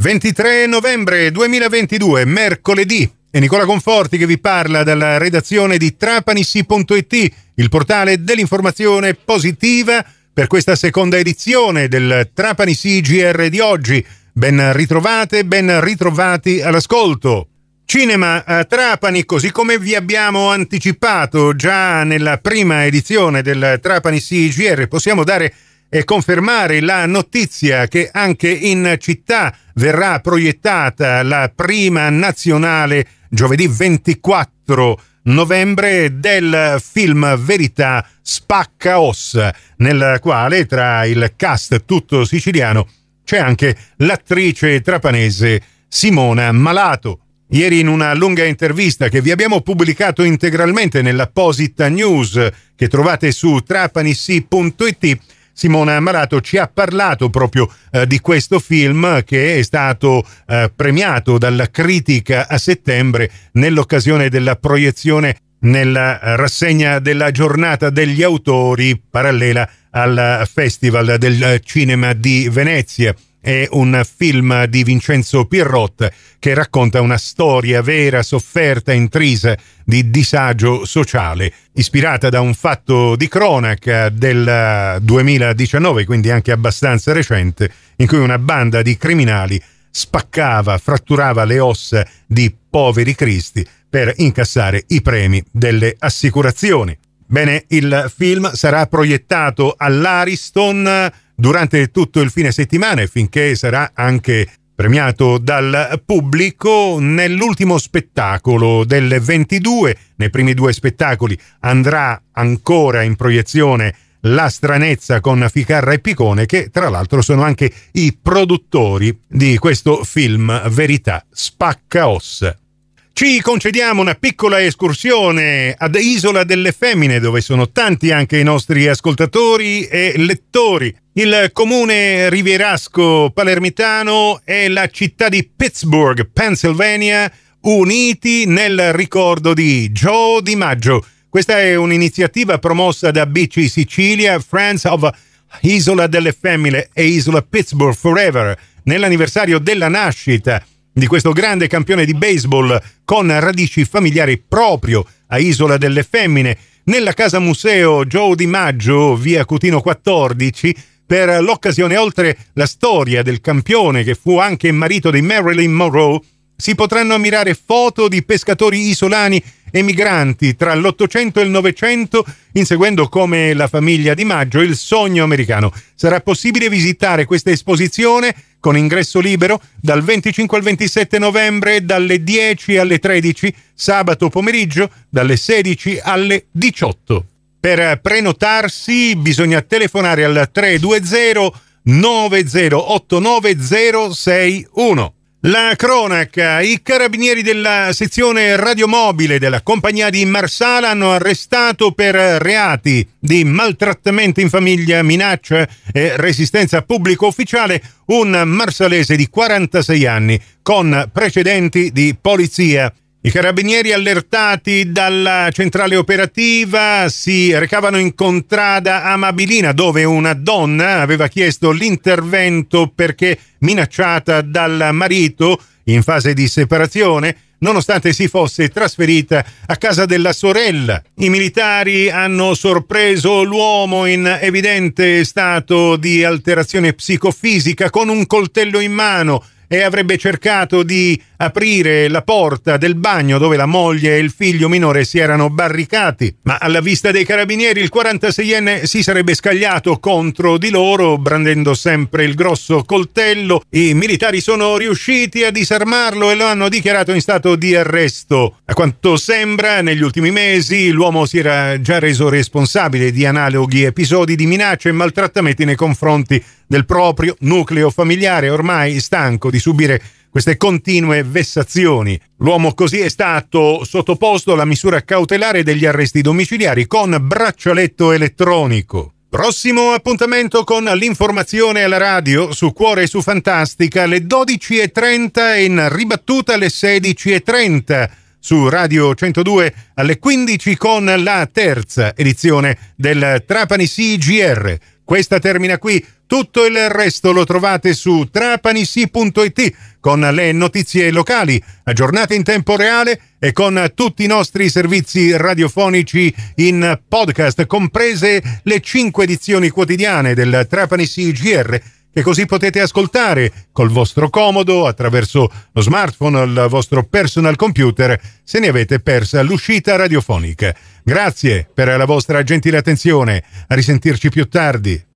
23 novembre 2022, mercoledì. È Nicola Conforti che vi parla dalla redazione di trapanissi.it, il portale dell'informazione positiva per questa seconda edizione del Trapanissi GR di oggi. Ben ritrovate, ben ritrovati all'ascolto. Cinema a Trapani, così come vi abbiamo anticipato già nella prima edizione del Trapani CGR, possiamo dare e confermare la notizia che anche in città verrà proiettata la prima nazionale giovedì 24 novembre del film Verità Spacca Os, nel quale tra il cast tutto siciliano c'è anche l'attrice trapanese Simona Malato. Ieri in una lunga intervista che vi abbiamo pubblicato integralmente nell'apposita news che trovate su trapanissi.it, Simona Malato ci ha parlato proprio eh, di questo film che è stato eh, premiato dalla critica a settembre nell'occasione della proiezione nella rassegna della giornata degli autori parallela al Festival del Cinema di Venezia è un film di Vincenzo Pierrot che racconta una storia vera, sofferta, intrisa di disagio sociale, ispirata da un fatto di cronaca del 2019, quindi anche abbastanza recente, in cui una banda di criminali spaccava, fratturava le ossa di poveri cristi per incassare i premi delle assicurazioni. Bene, il film sarà proiettato all'Ariston durante tutto il fine settimana e finché sarà anche premiato dal pubblico nell'ultimo spettacolo del 22. Nei primi due spettacoli andrà ancora in proiezione La stranezza con Ficarra e Picone, che tra l'altro sono anche i produttori di questo film Verità Spacca Os. Ci concediamo una piccola escursione ad Isola delle Femmine, dove sono tanti anche i nostri ascoltatori e lettori. Il comune rivierasco palermitano e la città di Pittsburgh, Pennsylvania, uniti nel ricordo di Joe Di Maggio. Questa è un'iniziativa promossa da BC Sicilia, Friends of Isola delle Femmine e Isola Pittsburgh Forever, nell'anniversario della nascita di questo grande campione di baseball con radici familiari proprio a Isola delle Femmine, nella casa museo Joe Di Maggio, via Cutino 14, per l'occasione, oltre la storia del campione che fu anche marito di Marilyn Monroe, si potranno ammirare foto di pescatori isolani emigranti tra l'Ottocento e il Novecento, inseguendo come la famiglia Di Maggio il sogno americano. Sarà possibile visitare questa esposizione con ingresso libero dal 25 al 27 novembre dalle 10 alle 13, sabato pomeriggio dalle 16 alle 18. Per prenotarsi bisogna telefonare al 320 9089061. La cronaca. I carabinieri della sezione radiomobile della compagnia di Marsala hanno arrestato per reati di maltrattamento in famiglia, minaccia e resistenza pubblico ufficiale un marsalese di 46 anni con precedenti di polizia. I carabinieri allertati dalla centrale operativa si recavano in contrada Amabilina dove una donna aveva chiesto l'intervento perché minacciata dal marito in fase di separazione nonostante si fosse trasferita a casa della sorella. I militari hanno sorpreso l'uomo in evidente stato di alterazione psicofisica con un coltello in mano e avrebbe cercato di aprire la porta del bagno dove la moglie e il figlio minore si erano barricati, ma alla vista dei carabinieri il 46enne si sarebbe scagliato contro di loro brandendo sempre il grosso coltello. I militari sono riusciti a disarmarlo e lo hanno dichiarato in stato di arresto. A quanto sembra, negli ultimi mesi l'uomo si era già reso responsabile di analoghi episodi di minacce e maltrattamenti nei confronti del proprio nucleo familiare, ormai stanco di subire queste continue vessazioni. L'uomo così è stato sottoposto alla misura cautelare degli arresti domiciliari con braccialetto elettronico. Prossimo appuntamento con l'informazione alla radio su Cuore e su Fantastica alle 12.30 e in ribattuta alle 16.30 su Radio 102 alle 15 con la terza edizione del Trapani CGR. Questa termina qui. Tutto il resto lo trovate su trapanisi.it con le notizie locali aggiornate in tempo reale e con tutti i nostri servizi radiofonici in podcast, comprese le cinque edizioni quotidiane del Trapani CGR che così potete ascoltare col vostro comodo attraverso lo smartphone il vostro personal computer se ne avete persa l'uscita radiofonica. Grazie per la vostra gentile attenzione, a risentirci più tardi.